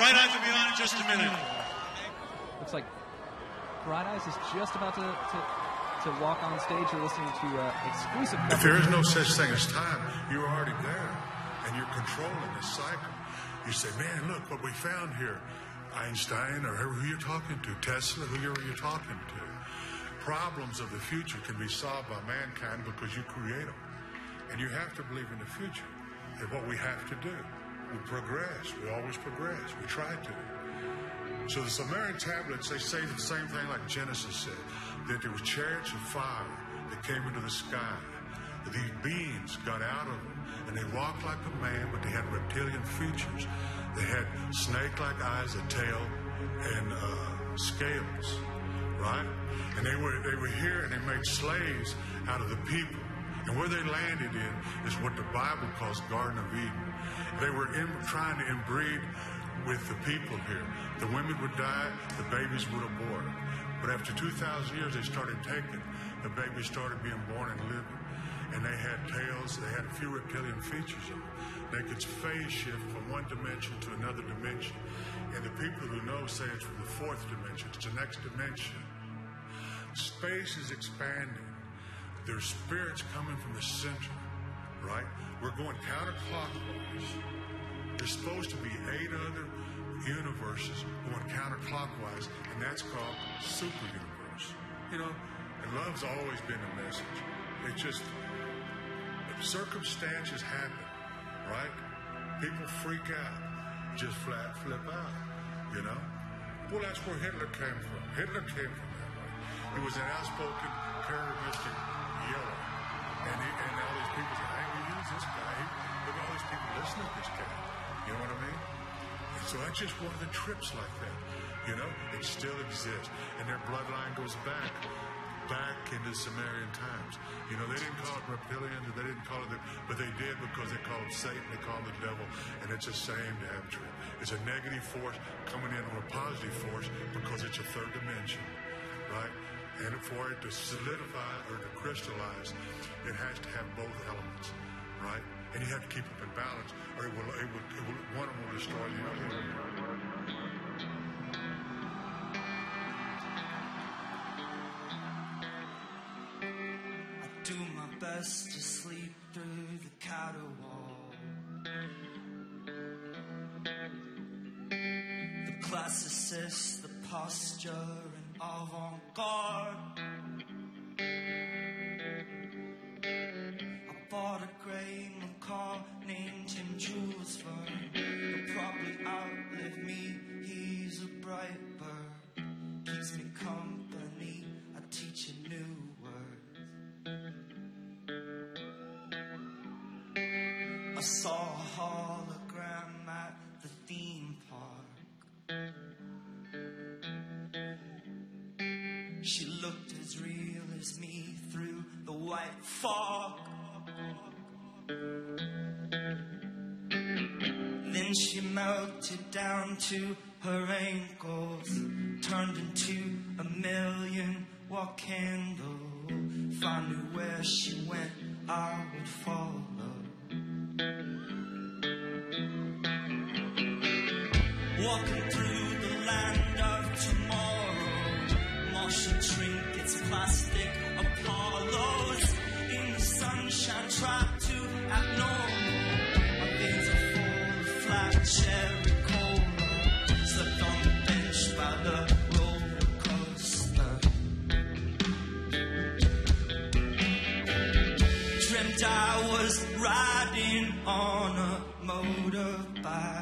Bright Eyes will be on in just a minute. Looks like Bright Eyes is just about to, to, to walk on stage. You're listening to uh, exclusive If there is no such thing as time, you're already there and you're controlling the cycle. You say, man, look what we found here. Einstein or who you're talking to, Tesla, whoever you're talking to. Problems of the future can be solved by mankind because you create them. And you have to believe in the future and what we have to do. We progress. We always progress. We try to. So the Sumerian tablets, they say the same thing like Genesis said, that there were chariots of fire that came into the sky. These beings got out of them, and they walked like a man, but they had reptilian features. They had snake-like eyes, a tail, and uh, scales, right? And they were they were here, and they made slaves out of the people. And where they landed in is what the Bible calls Garden of Eden. They were in, trying to inbreed with the people here. The women would die, the babies would abort. But after 2,000 years, they started taking. The babies started being born and living. And they had tails, they had a few reptilian features on them. They could phase shift from one dimension to another dimension. And the people who know say it's from the fourth dimension, it's the next dimension. Space is expanding. There's spirits coming from the center, right? We're going counterclockwise. There's supposed to be eight other universes going counterclockwise, and that's called super universe. You know, and love's always been the message. It just circumstances happen, right? People freak out, just flat flip out, you know? Well, that's where Hitler came from. Hitler came from that way. He was an outspoken, charismatic yellow. And, he, and all these people You know what I mean? And so that's just one of the trips like that. You know, it still exists. And their bloodline goes back back into Sumerian times. You know, they didn't call it reptilians, they didn't call it, the, but they did because they called Satan, they called the devil, and it's the same damn trip. It's a negative force coming in on a positive force because it's a third dimension, right? And for it to solidify or to crystallize, it has to have both elements, right? And you have to keep them in balance, or it will, it will, it will one will destroy the other. do my best to sleep through the caterwaul. The classicist, the posture, and avant garde. Bought a grey macaw named Tim Jules Verne. He'll probably outlive me, he's a bright bird. Keeps me company, I teach a new word. I saw a hologram at the theme park. She looked as real as me through the white fog. Then she melted down to her ankles, turned into a million watt candle. If I knew where she went, I would follow. Walking through I was riding on a motorbike.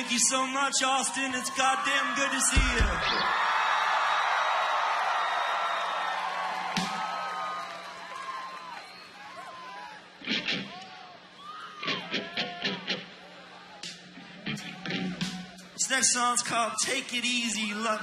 Thank you so much, Austin. It's goddamn good to see you. This next song's called Take It Easy, Lucky.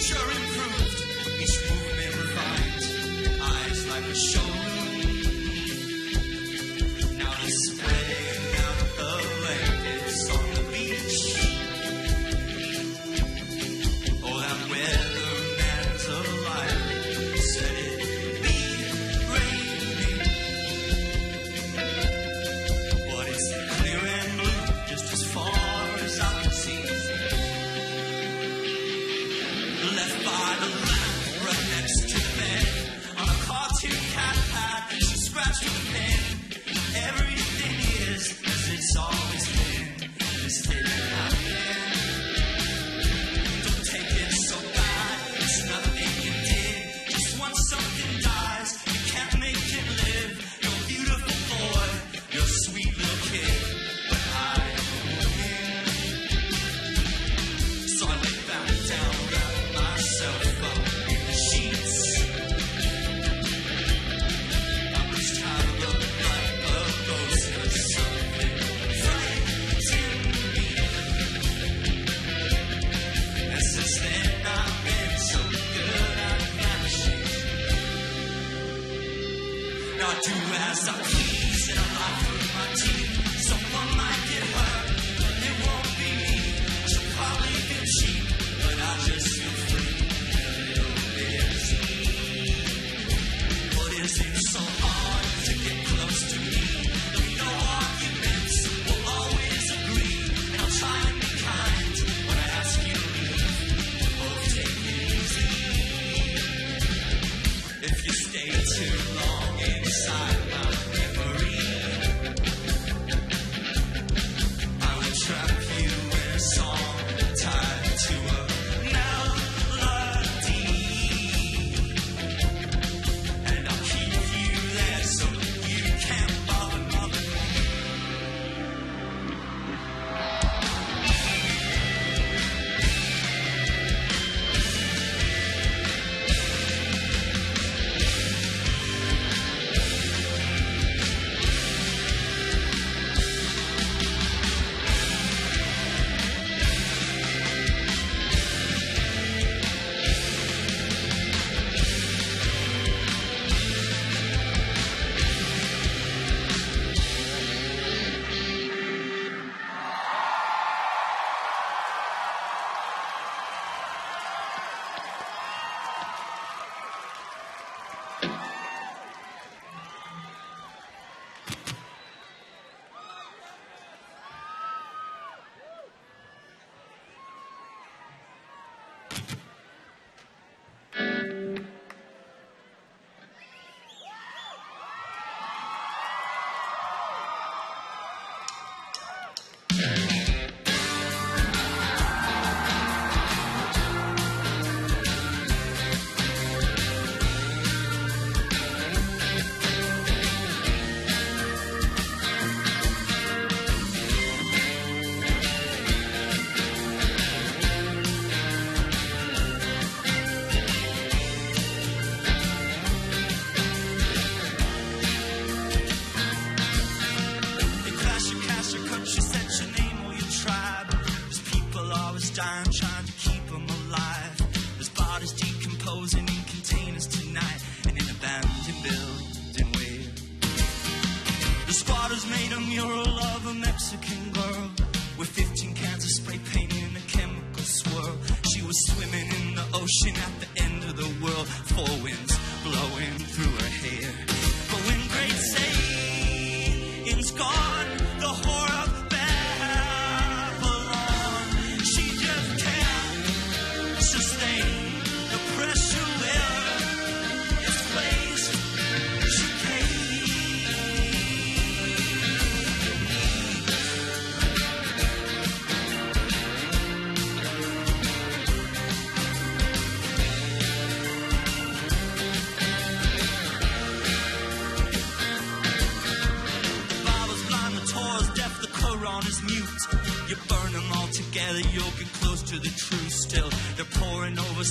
insurance.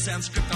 sounds.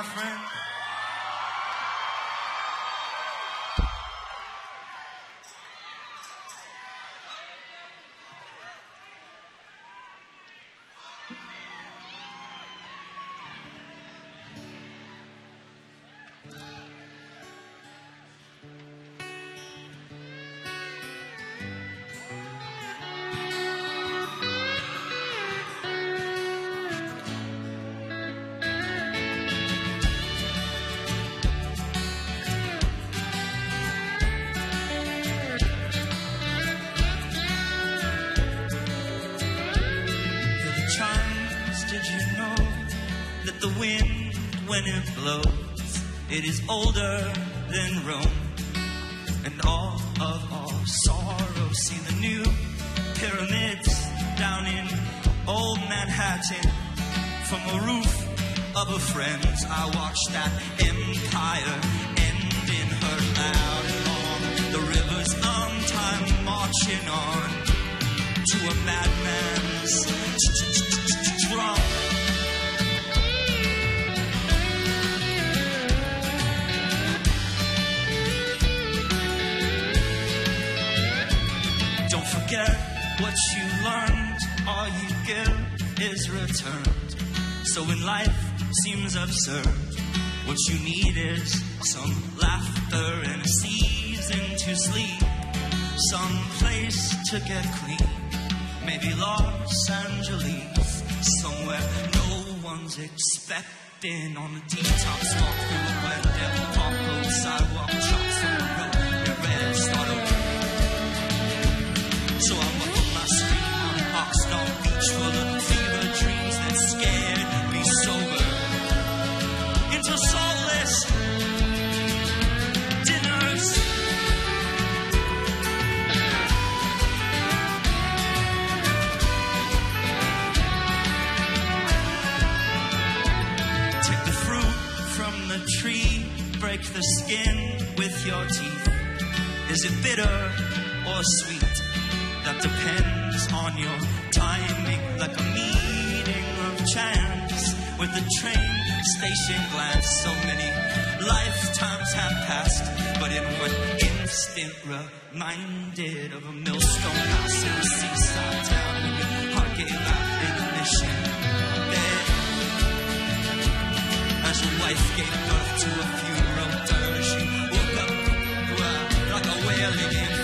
my friend. when it blows, it is older than Rome. And all of our sorrow, see the new pyramids down in old Manhattan. From a roof of a friend's, I watched that empire is returned. So when life seems absurd, what you need is some laughter and a season to sleep, some place to get clean. Maybe Los Angeles, somewhere no one's expecting on a detox walk through where devil sidewalk chops on the road. Your red started your teeth? Is it bitter or sweet? That depends on your timing, like a meeting of chance with a train station glance. So many lifetimes have passed, but in one instant, reminded of a millstone house in a seaside town heart gave as wife gave birth to a few. really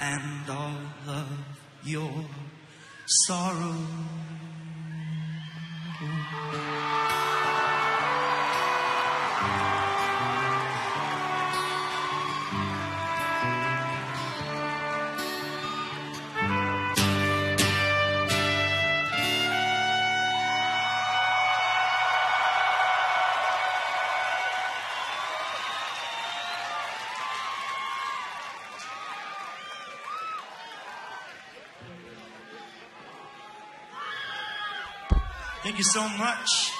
and all of your sorrow. you so much.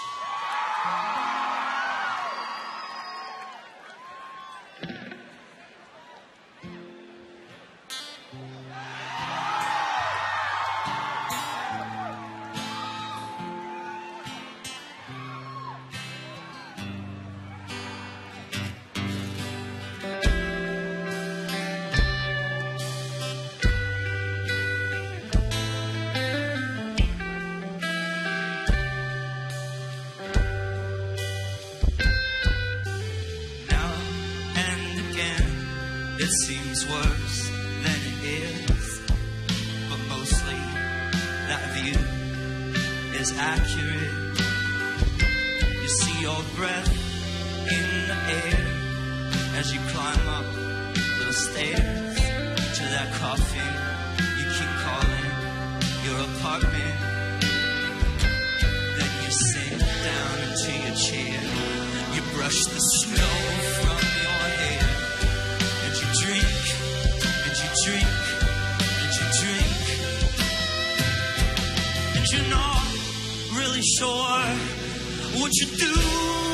door. What you do?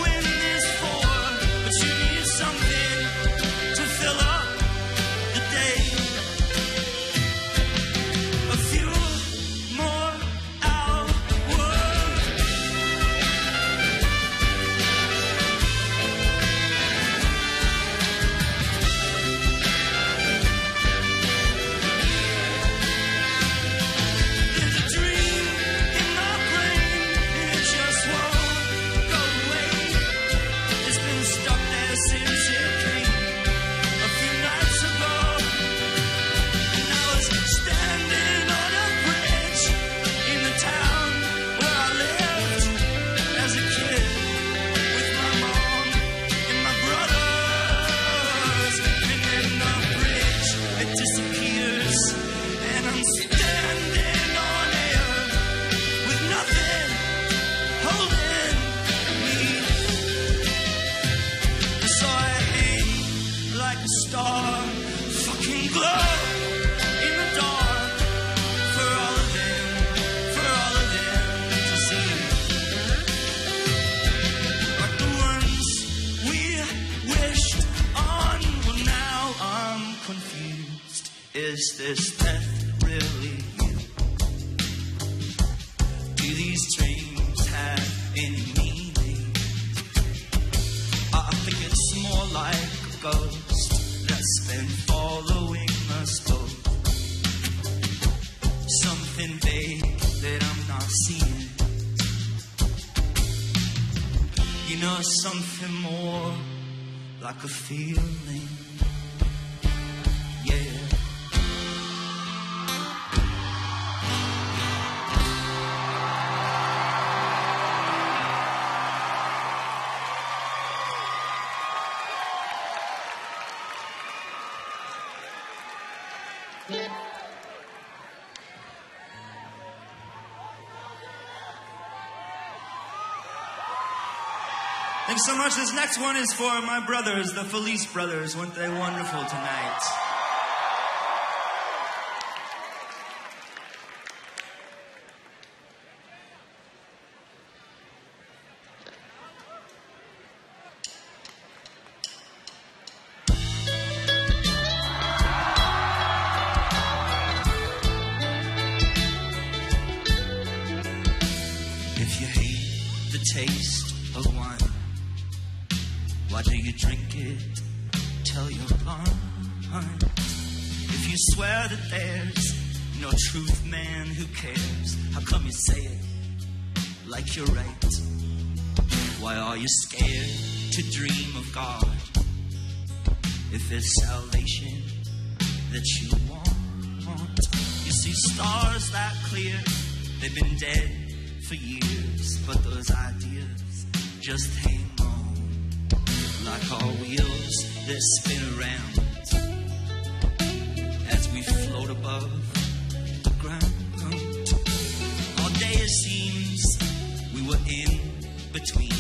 So much. This next one is for my brothers, the Felice brothers. Weren't they wonderful tonight? That you want, you see stars that clear, they've been dead for years, but those ideas just hang on like our wheels that spin around as we float above the ground. All day it seems we were in between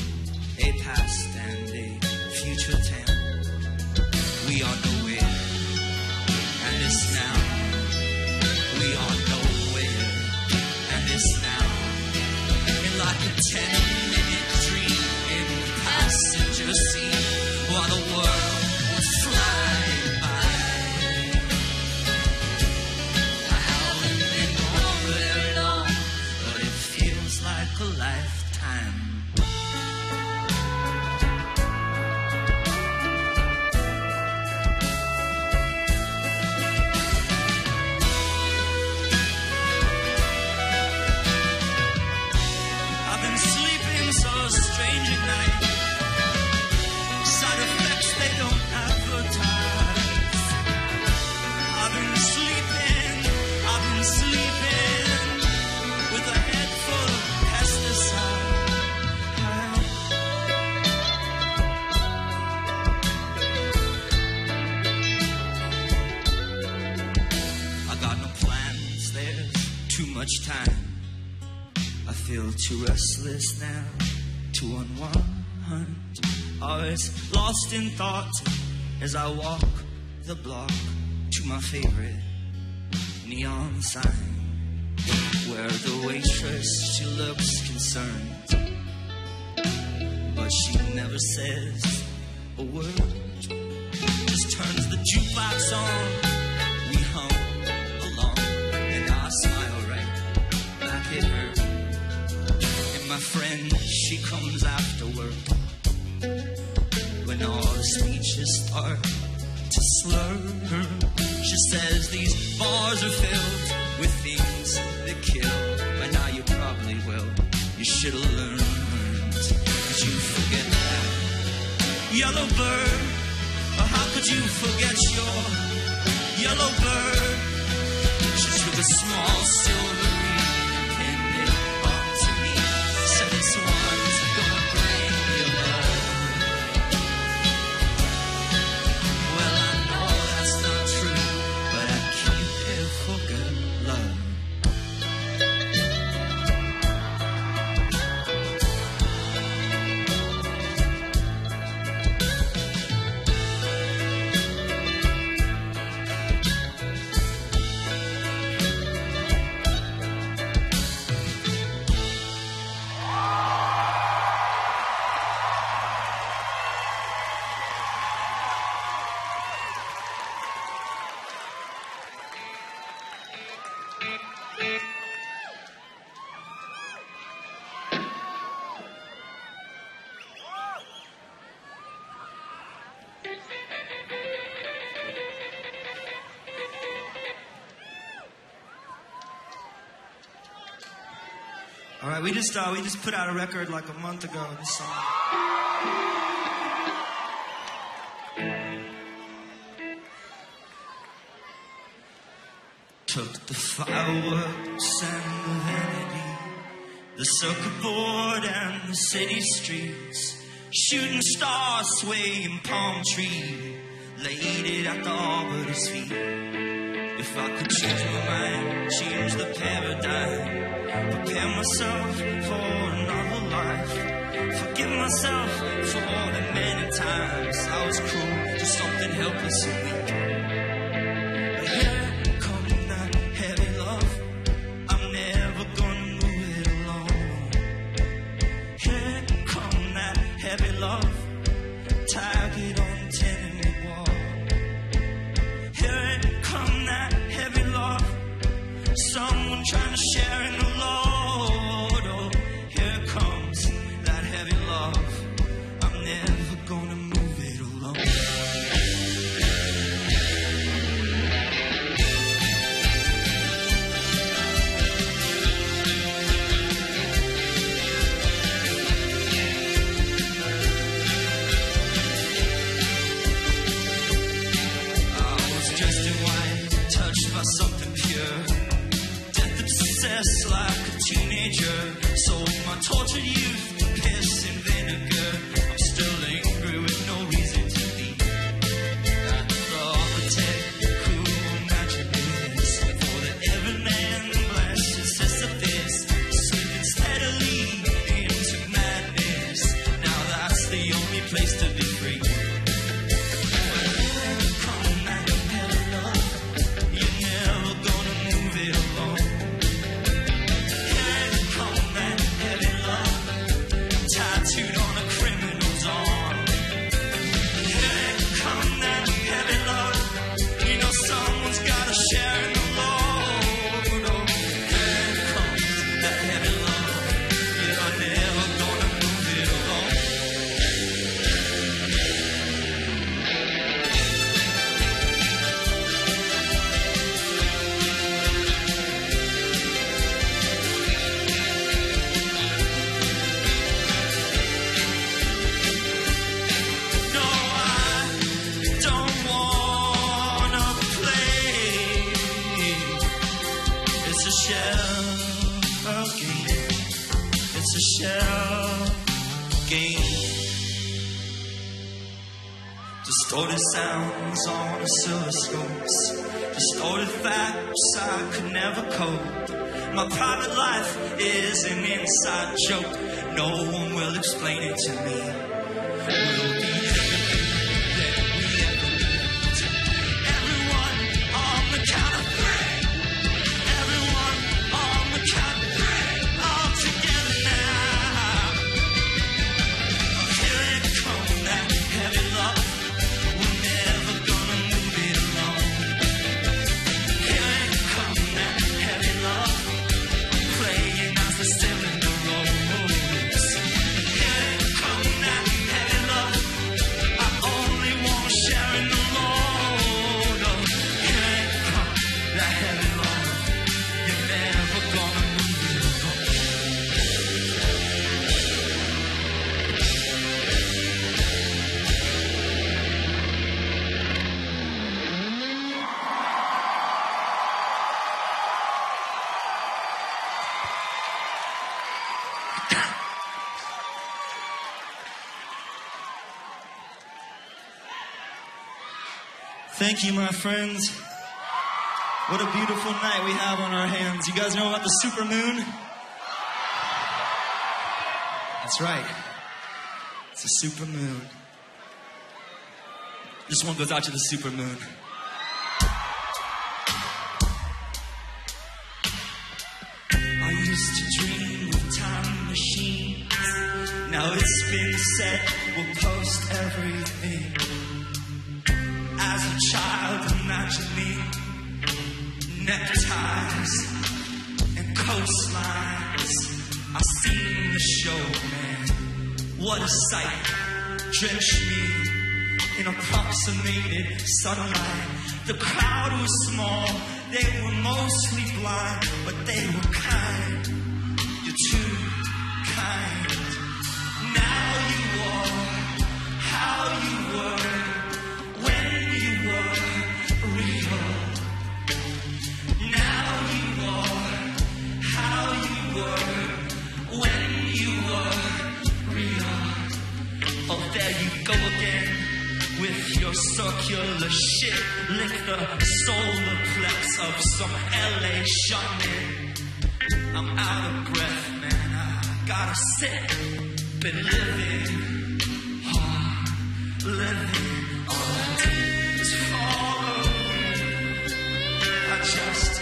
a past and a In too restless now to unwind. Always lost in thought as I walk the block to my favorite neon sign. Where the waitress, she looks concerned, but she never says a word. Just turns the jukebox on. Friend, she comes after work when all the speeches start to slur. She says these bars are filled with things that kill. By now you probably will. You should have learned. Did you forget that? Yellow bird, or how could you forget your yellow bird? She took a small silver we just uh, we just put out a record like a month ago. This song. Took the fireworks and the vanity, the circuit board and the city streets, shooting stars swaying palm tree, laid it at the arbiter's feet. If I could change my mind, change the paradigm, prepare myself for another life, forgive myself for all the many times I was cruel to something helpless and weak. Shell game. Distorted sounds on oscilloscopes. Distorted facts I could never cope. My private life is an inside joke. No one will explain it to me. My friends. What a beautiful night we have on our hands. You guys know about the super moon? That's right. It's a super moon. This one goes out to the super moon. I used to dream of time machines. Now it's been said we'll post everything. As a child, imagine me neckties and coastlines. I seen the show, man. What a sight! Drenched me in approximated sunlight. The crowd was small, they were mostly blind, but they were kind. You're too kind. Now you are how you were go again with your circular shit. Lick the solar plex of some LA shaman. I'm out of breath, man. I gotta sit. Been living oh, living all I did follow. I just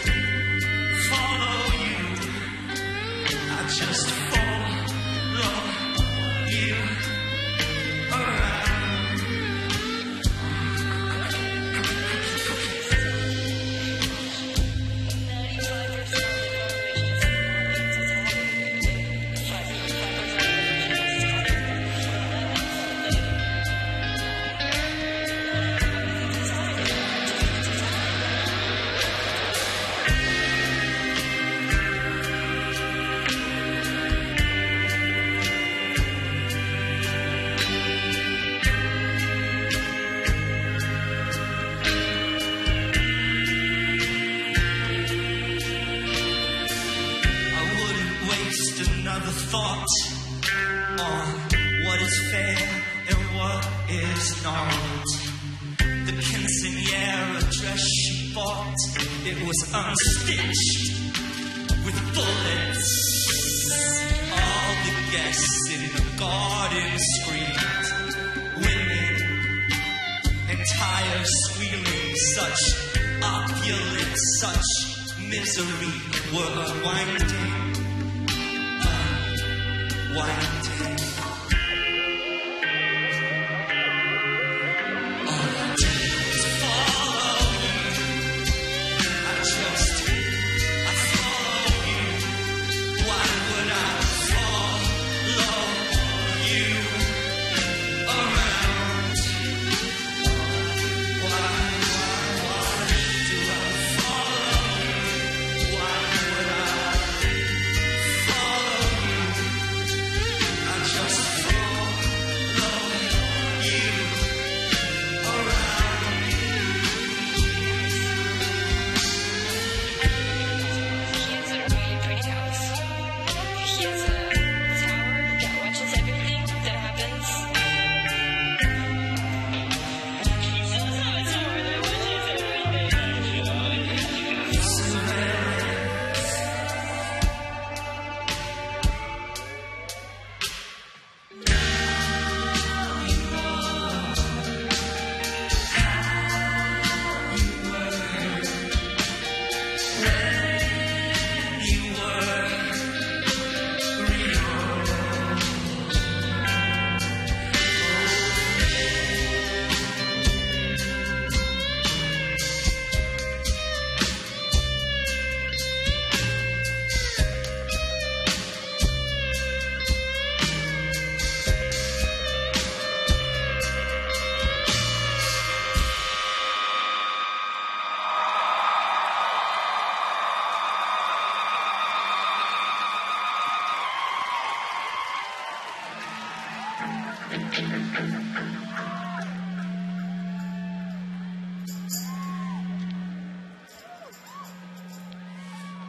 follow you. I just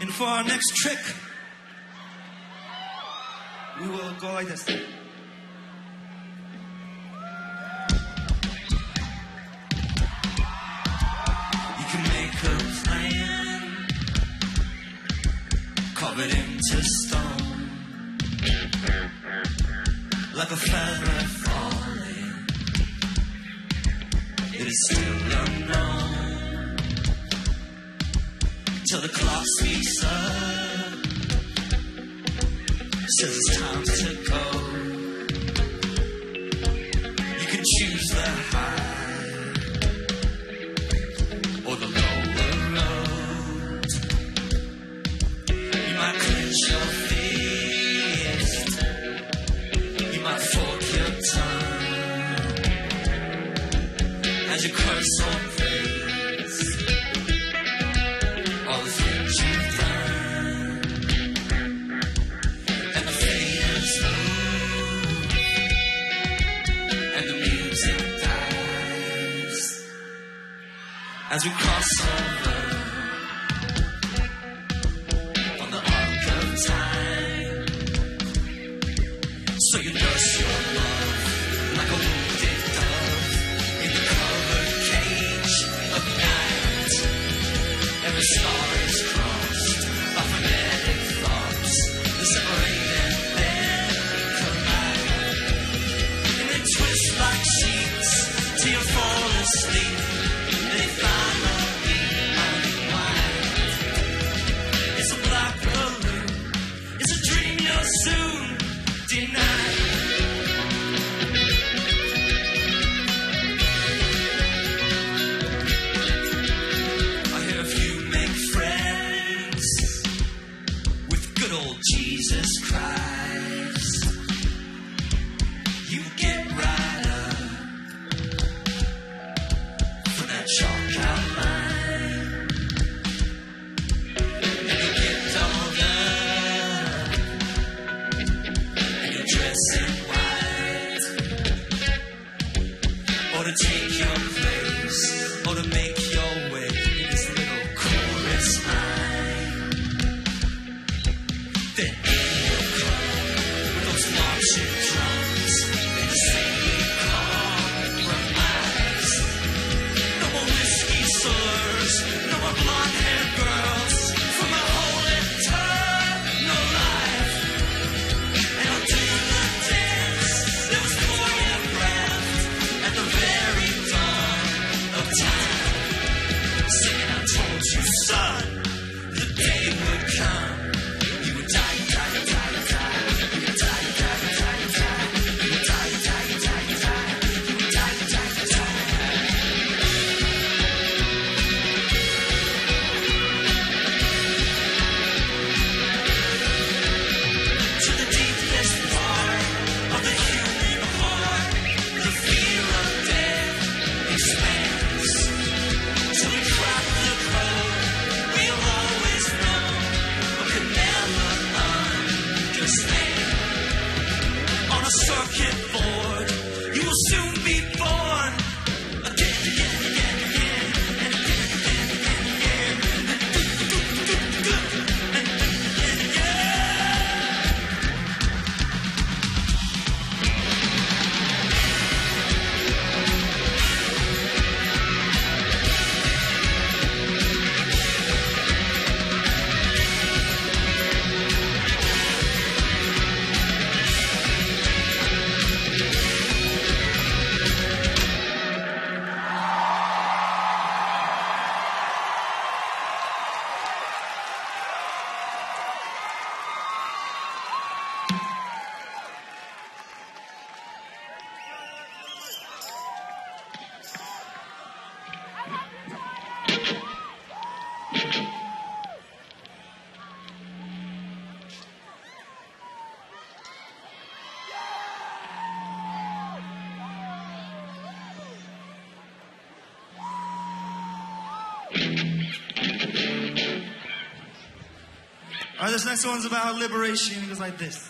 And for our next trick, we will go like this. You can make a plan Carve it into stone Like a feather falling It is still unknown till the clock speaks up. Says it's time to go. This one's about liberation. It goes like this.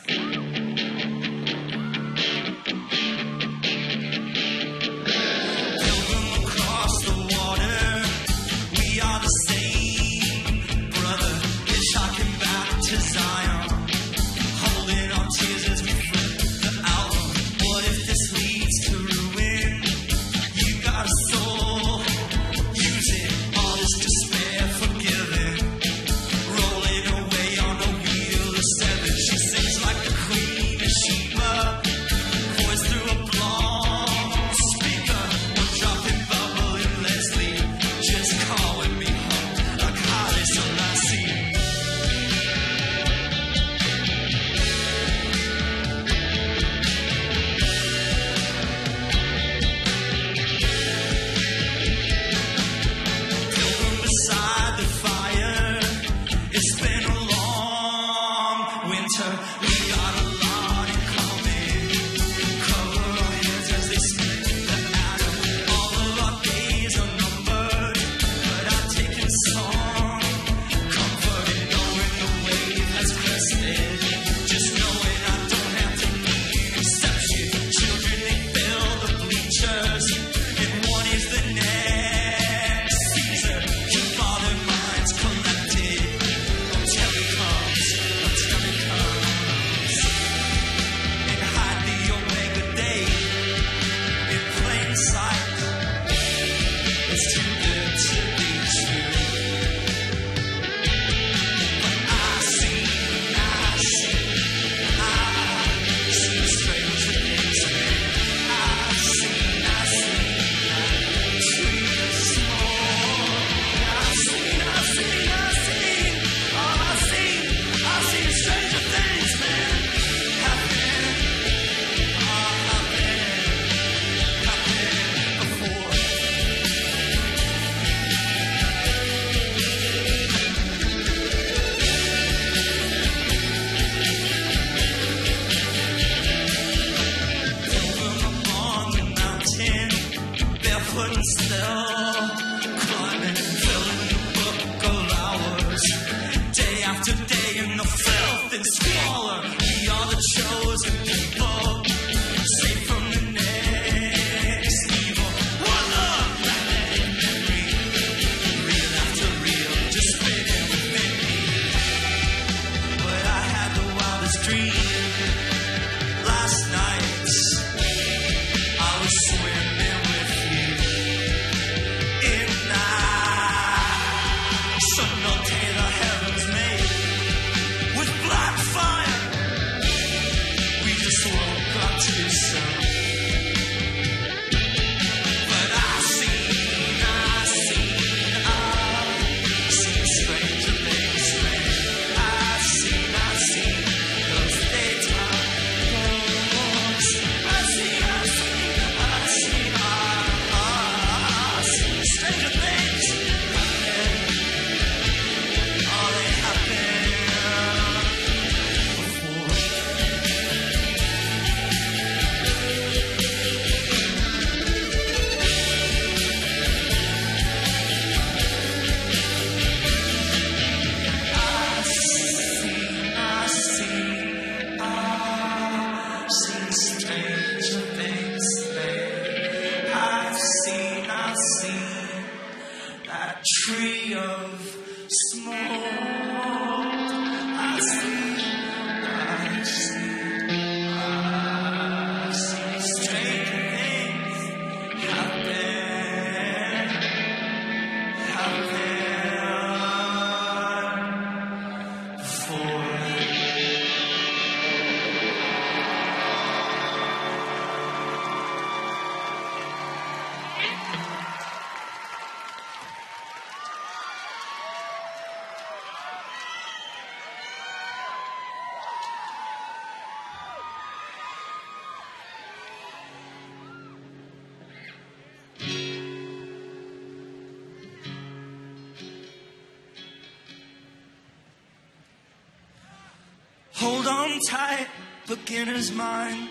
Hold on tight, beginner's mind.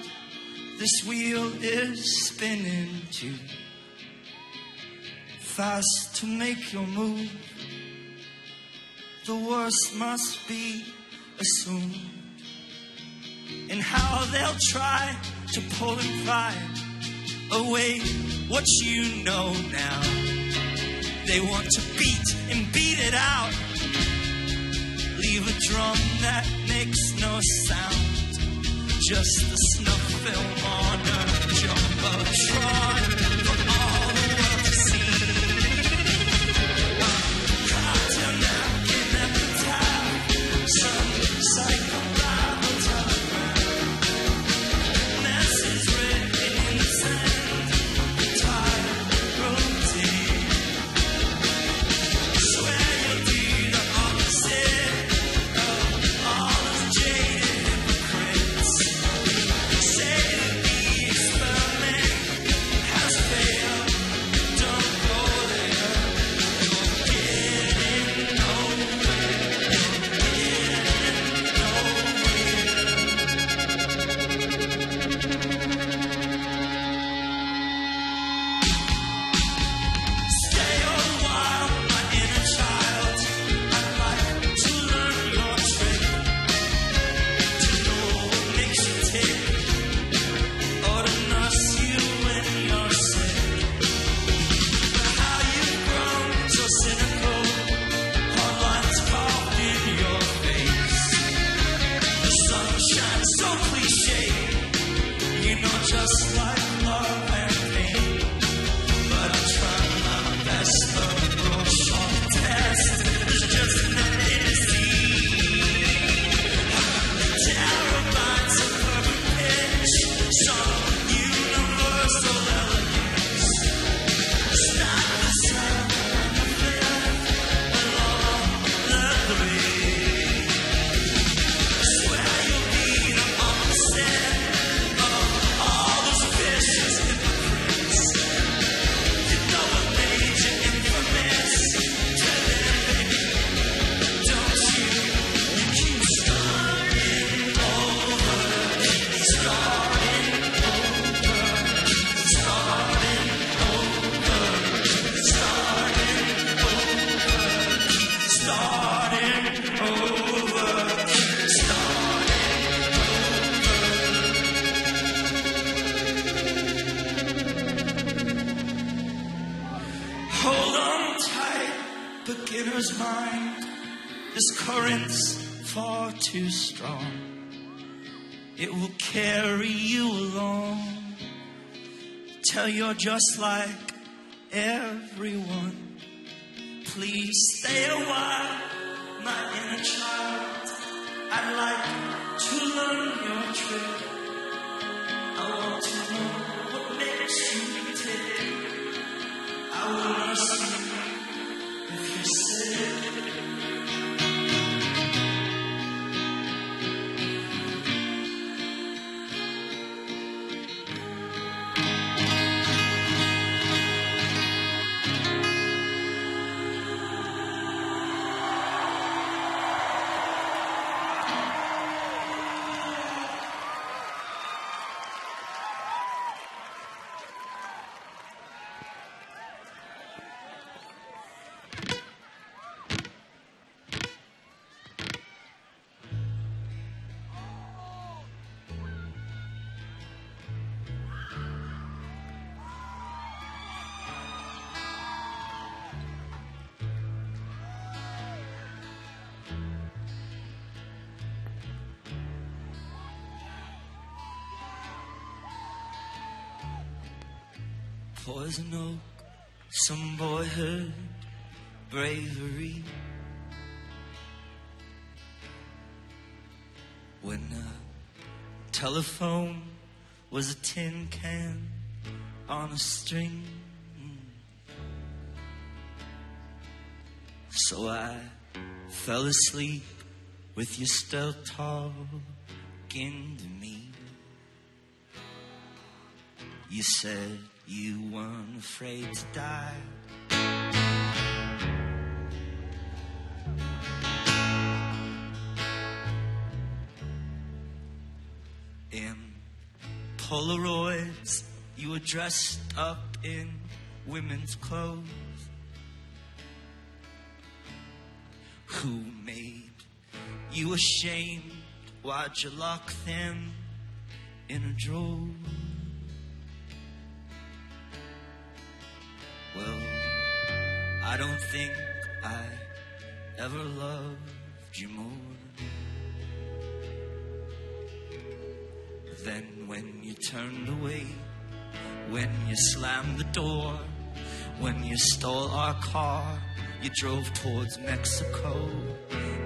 This wheel is spinning too fast to make your move. The worst must be assumed. And how they'll try to pull and pry away what you know now. They want to beat and beat it out leave a drum that makes no sound, just the snuff film on a jumbotron. Beginner's mind. This current's far too strong. It will carry you along till you're just like everyone. Please stay a while, my inner child. I'd like to learn your trick. I want to know what makes you tick. I will nurse you if you're Poison oak, some boyhood bravery. When a telephone was a tin can on a string. Mm, so I fell asleep with you still talking to me. You said you weren't afraid to die. In Polaroids, you were dressed up in women's clothes. Who made you ashamed? Why'd you lock them in a drawer? Well, I don't think I ever loved you more than when you turned away, when you slammed the door, when you stole our car, you drove towards Mexico,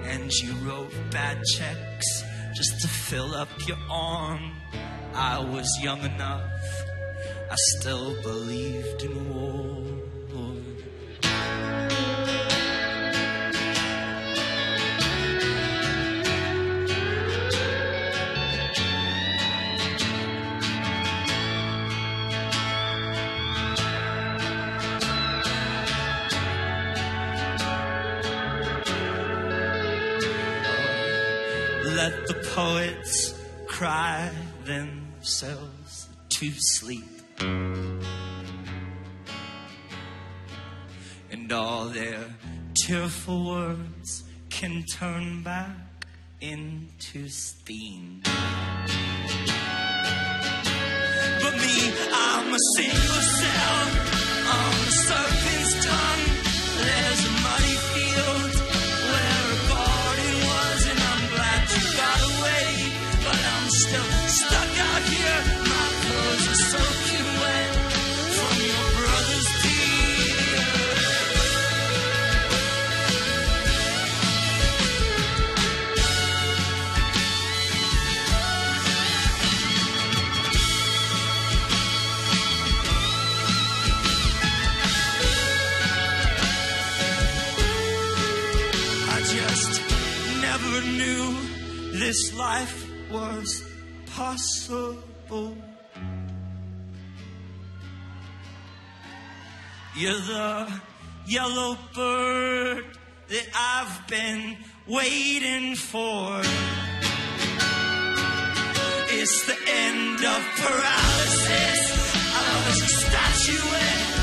and you wrote bad checks just to fill up your arm. I was young enough, I still believed in war. Themselves to sleep. And all their tearful words can turn back into steam. But me, I'm a single cell this life was possible. You're the yellow bird that I've been waiting for. It's the end of paralysis. I was a statuette.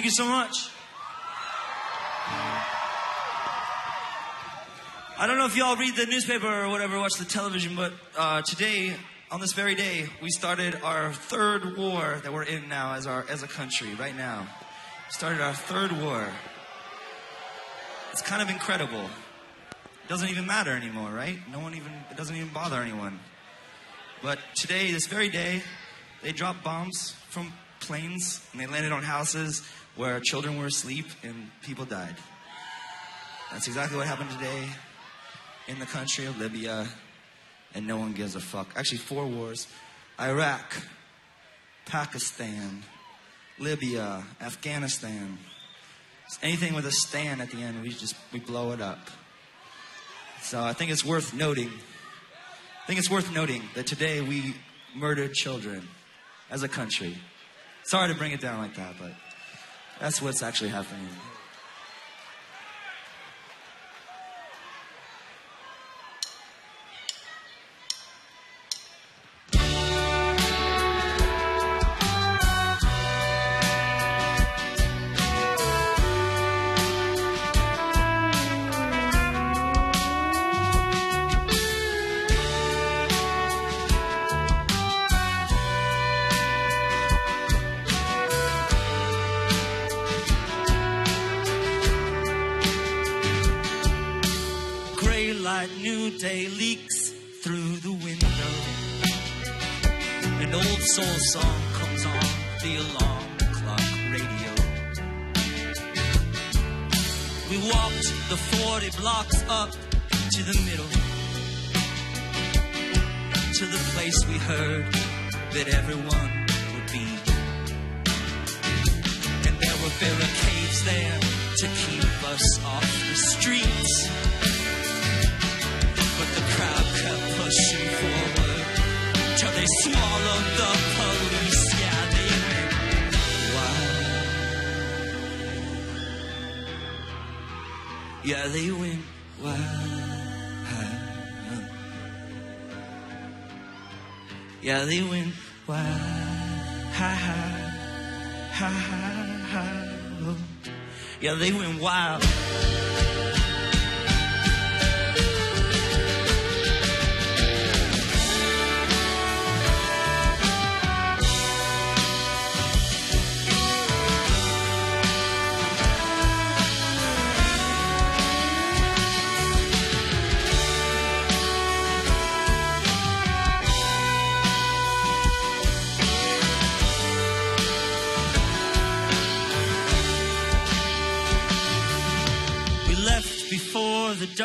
Thank you so much. I don't know if y'all read the newspaper or whatever, watch the television, but uh, today, on this very day, we started our third war that we're in now as our as a country. Right now, started our third war. It's kind of incredible. It doesn't even matter anymore, right? No one even it doesn't even bother anyone. But today, this very day, they dropped bombs from planes and they landed on houses where children were asleep and people died. That's exactly what happened today in the country of Libya, and no one gives a fuck. Actually, four wars Iraq, Pakistan, Libya, Afghanistan. Anything with a stand at the end, we just we blow it up. So I think it's worth noting. I think it's worth noting that today we murdered children as a country. Sorry to bring it down like that, but that's what's actually happening.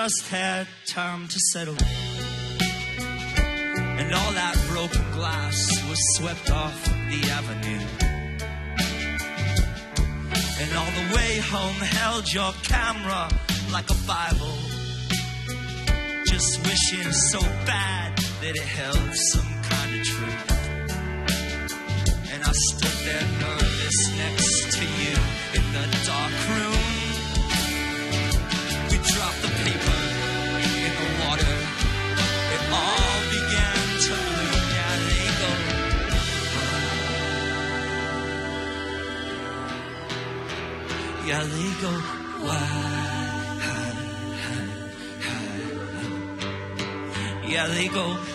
Dust had time to settle. And all that broken glass was swept off the avenue. And all the way home held your camera like a Bible. Just wishing so bad that it held some kind of truth. And I stood there go. wild. Yeah, they go.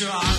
try.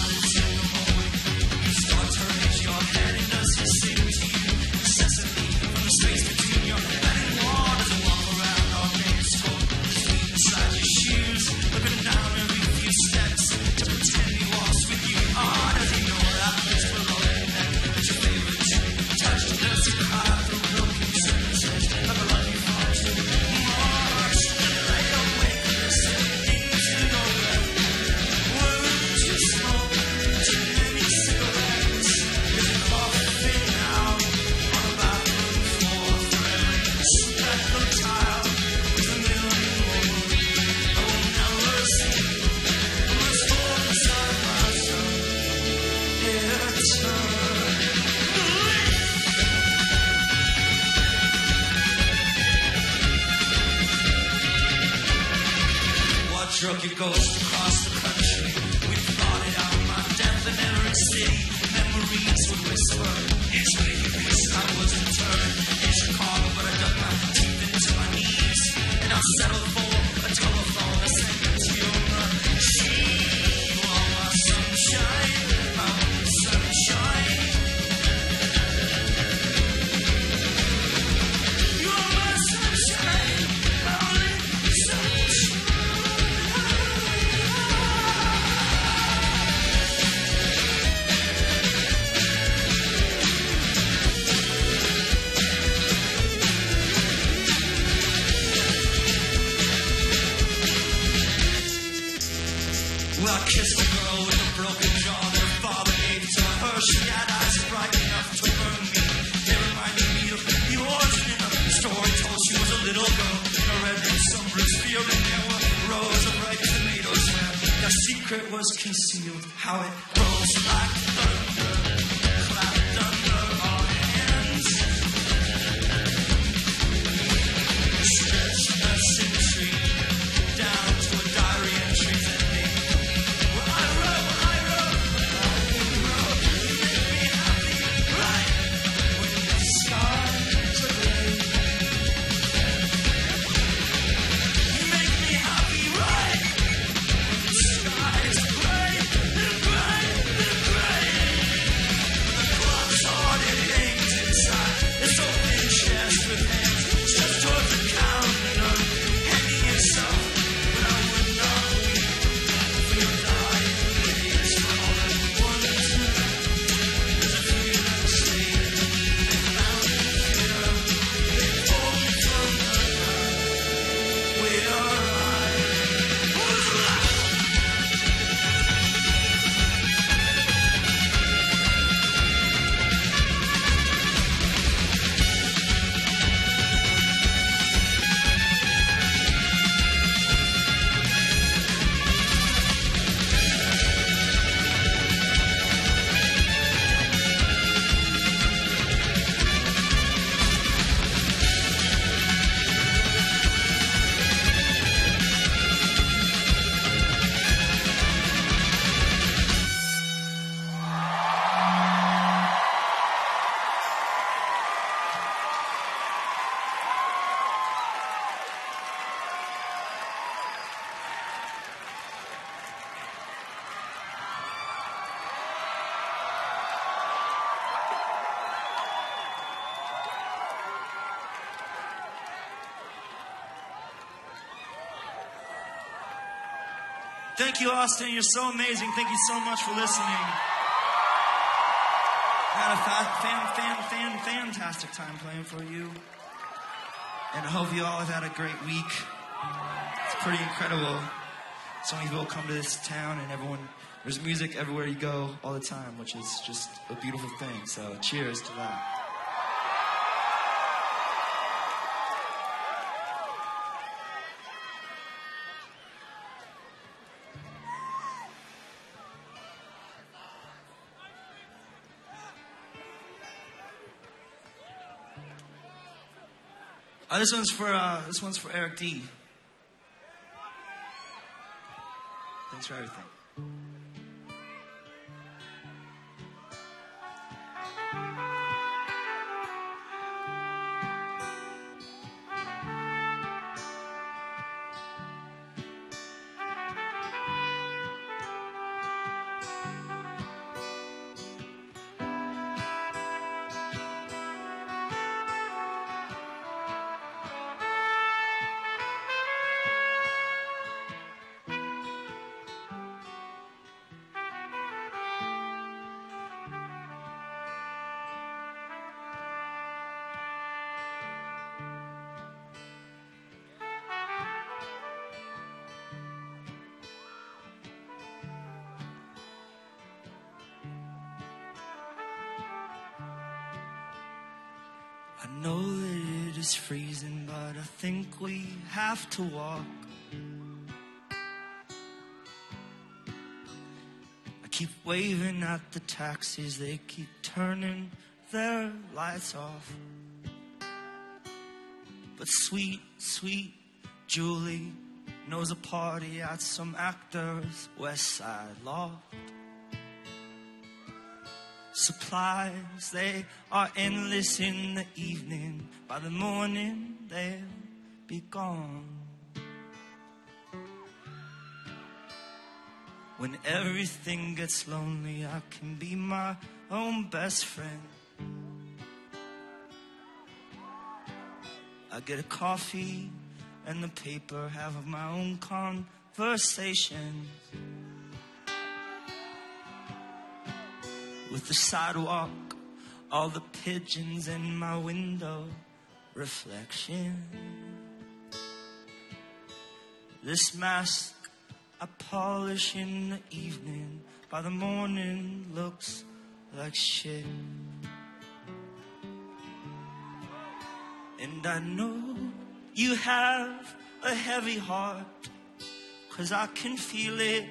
Thank you, Austin. You're so amazing. Thank you so much for listening. Had a fa- fan, fan, fan, fantastic time playing for you. And I hope you all have had a great week. It's pretty incredible. So many people come to this town and everyone, there's music everywhere you go all the time, which is just a beautiful thing. So cheers to that. Uh, this one's for uh, this one's for Eric D. Thanks for everything. Have to walk. I keep waving at the taxis, they keep turning their lights off. But sweet, sweet Julie knows a party at some actor's West Side loft. Supplies, they are endless in the evening. By the morning, they'll be gone. When everything gets lonely, I can be my own best friend. I get a coffee and the paper, have my own conversations. With the sidewalk, all the pigeons in my window, reflection. This mask I polish in the evening, by the morning looks like shit. And I know you have a heavy heart, cause I can feel it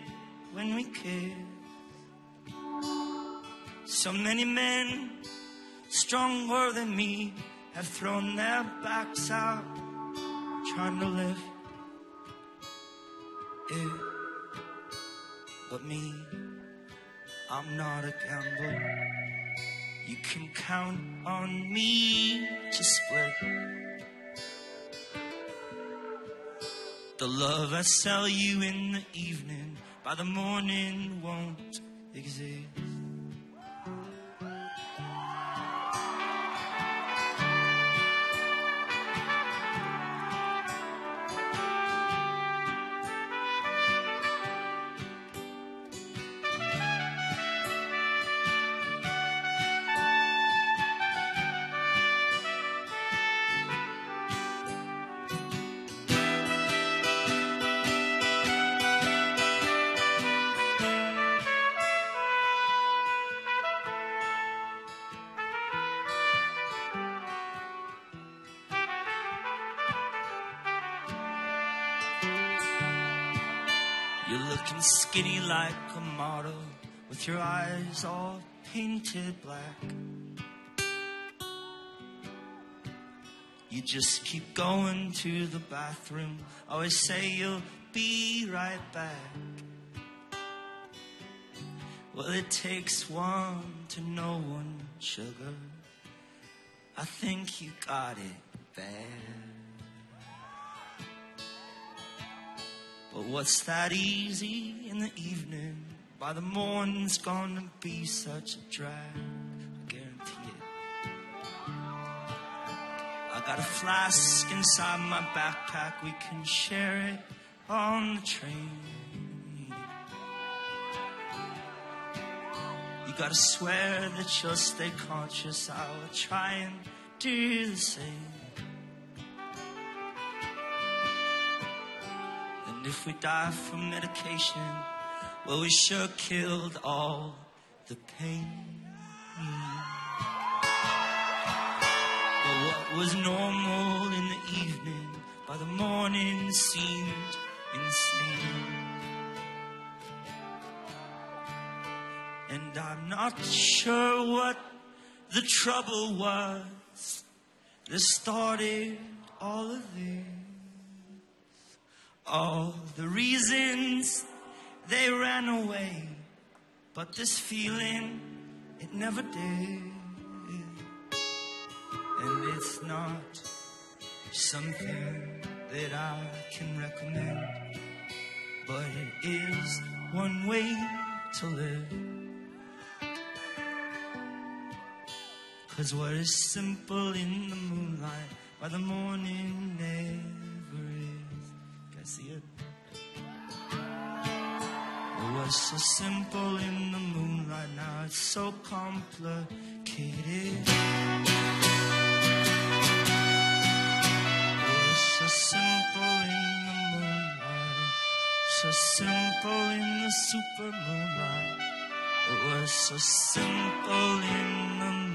when we kiss. So many men, stronger than me, have thrown their backs out, trying to lift But me, I'm not a gambler. You can count on me to split. The love I sell you in the evening, by the morning won't exist. You just keep going to the bathroom. Always say you'll be right back. Well, it takes one to know one, sugar. I think you got it bad. But what's that easy in the evening? By the morning, it's gonna be such a drag. Got a flask inside my backpack. We can share it on the train. You gotta swear that you'll stay conscious. I will try and do the same. And if we die from medication, well, we sure killed all the pain. Was normal in the evening, by the morning seemed insane. And I'm not sure what the trouble was that started all of this all the reasons they ran away, but this feeling, it never did. And it's not something that I can recommend, but it is one way to live. Cause what is simple in the moonlight by the morning never is. Can I see it? It was so simple in the moonlight, now it's so complicated. So simple in the super moonlight. It was so simple in the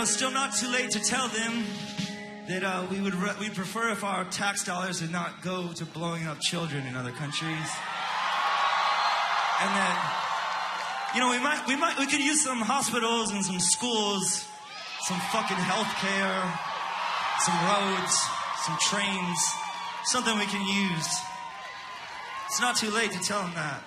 know, it's still not too late to tell them that uh, we would re- we prefer if our tax dollars did not go to blowing up children in other countries, and that you know we might we might we could use some hospitals and some schools, some fucking healthcare, some roads, some trains, something we can use. It's not too late to tell them that.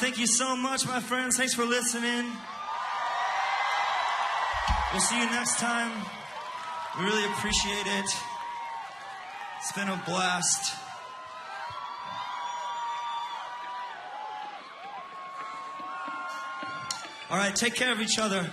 thank you so much, my friends. Thanks for listening. We'll see you next time. We really appreciate it. It's been a blast. All right, take care of each other.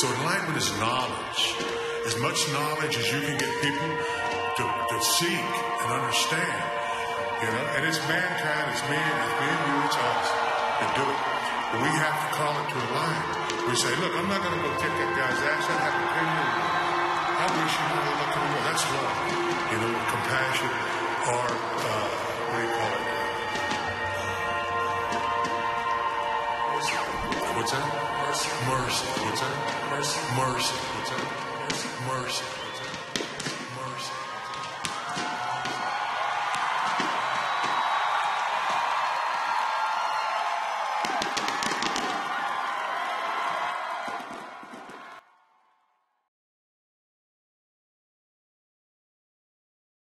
So enlightenment is knowledge. As much knowledge as you can get people to, to seek and understand. You know, and it's mankind, it's me, it's me and you, it's us do it. But we have to call it to a line. We say, look, I'm not going to go kick that guy's ass. That happened 10 years ago. I wish you would looked at me. That's love. You know, compassion or, uh, what do you call it? What's that? Mercy. Mercy. Mercy. Mercy. Mercy. Mercy.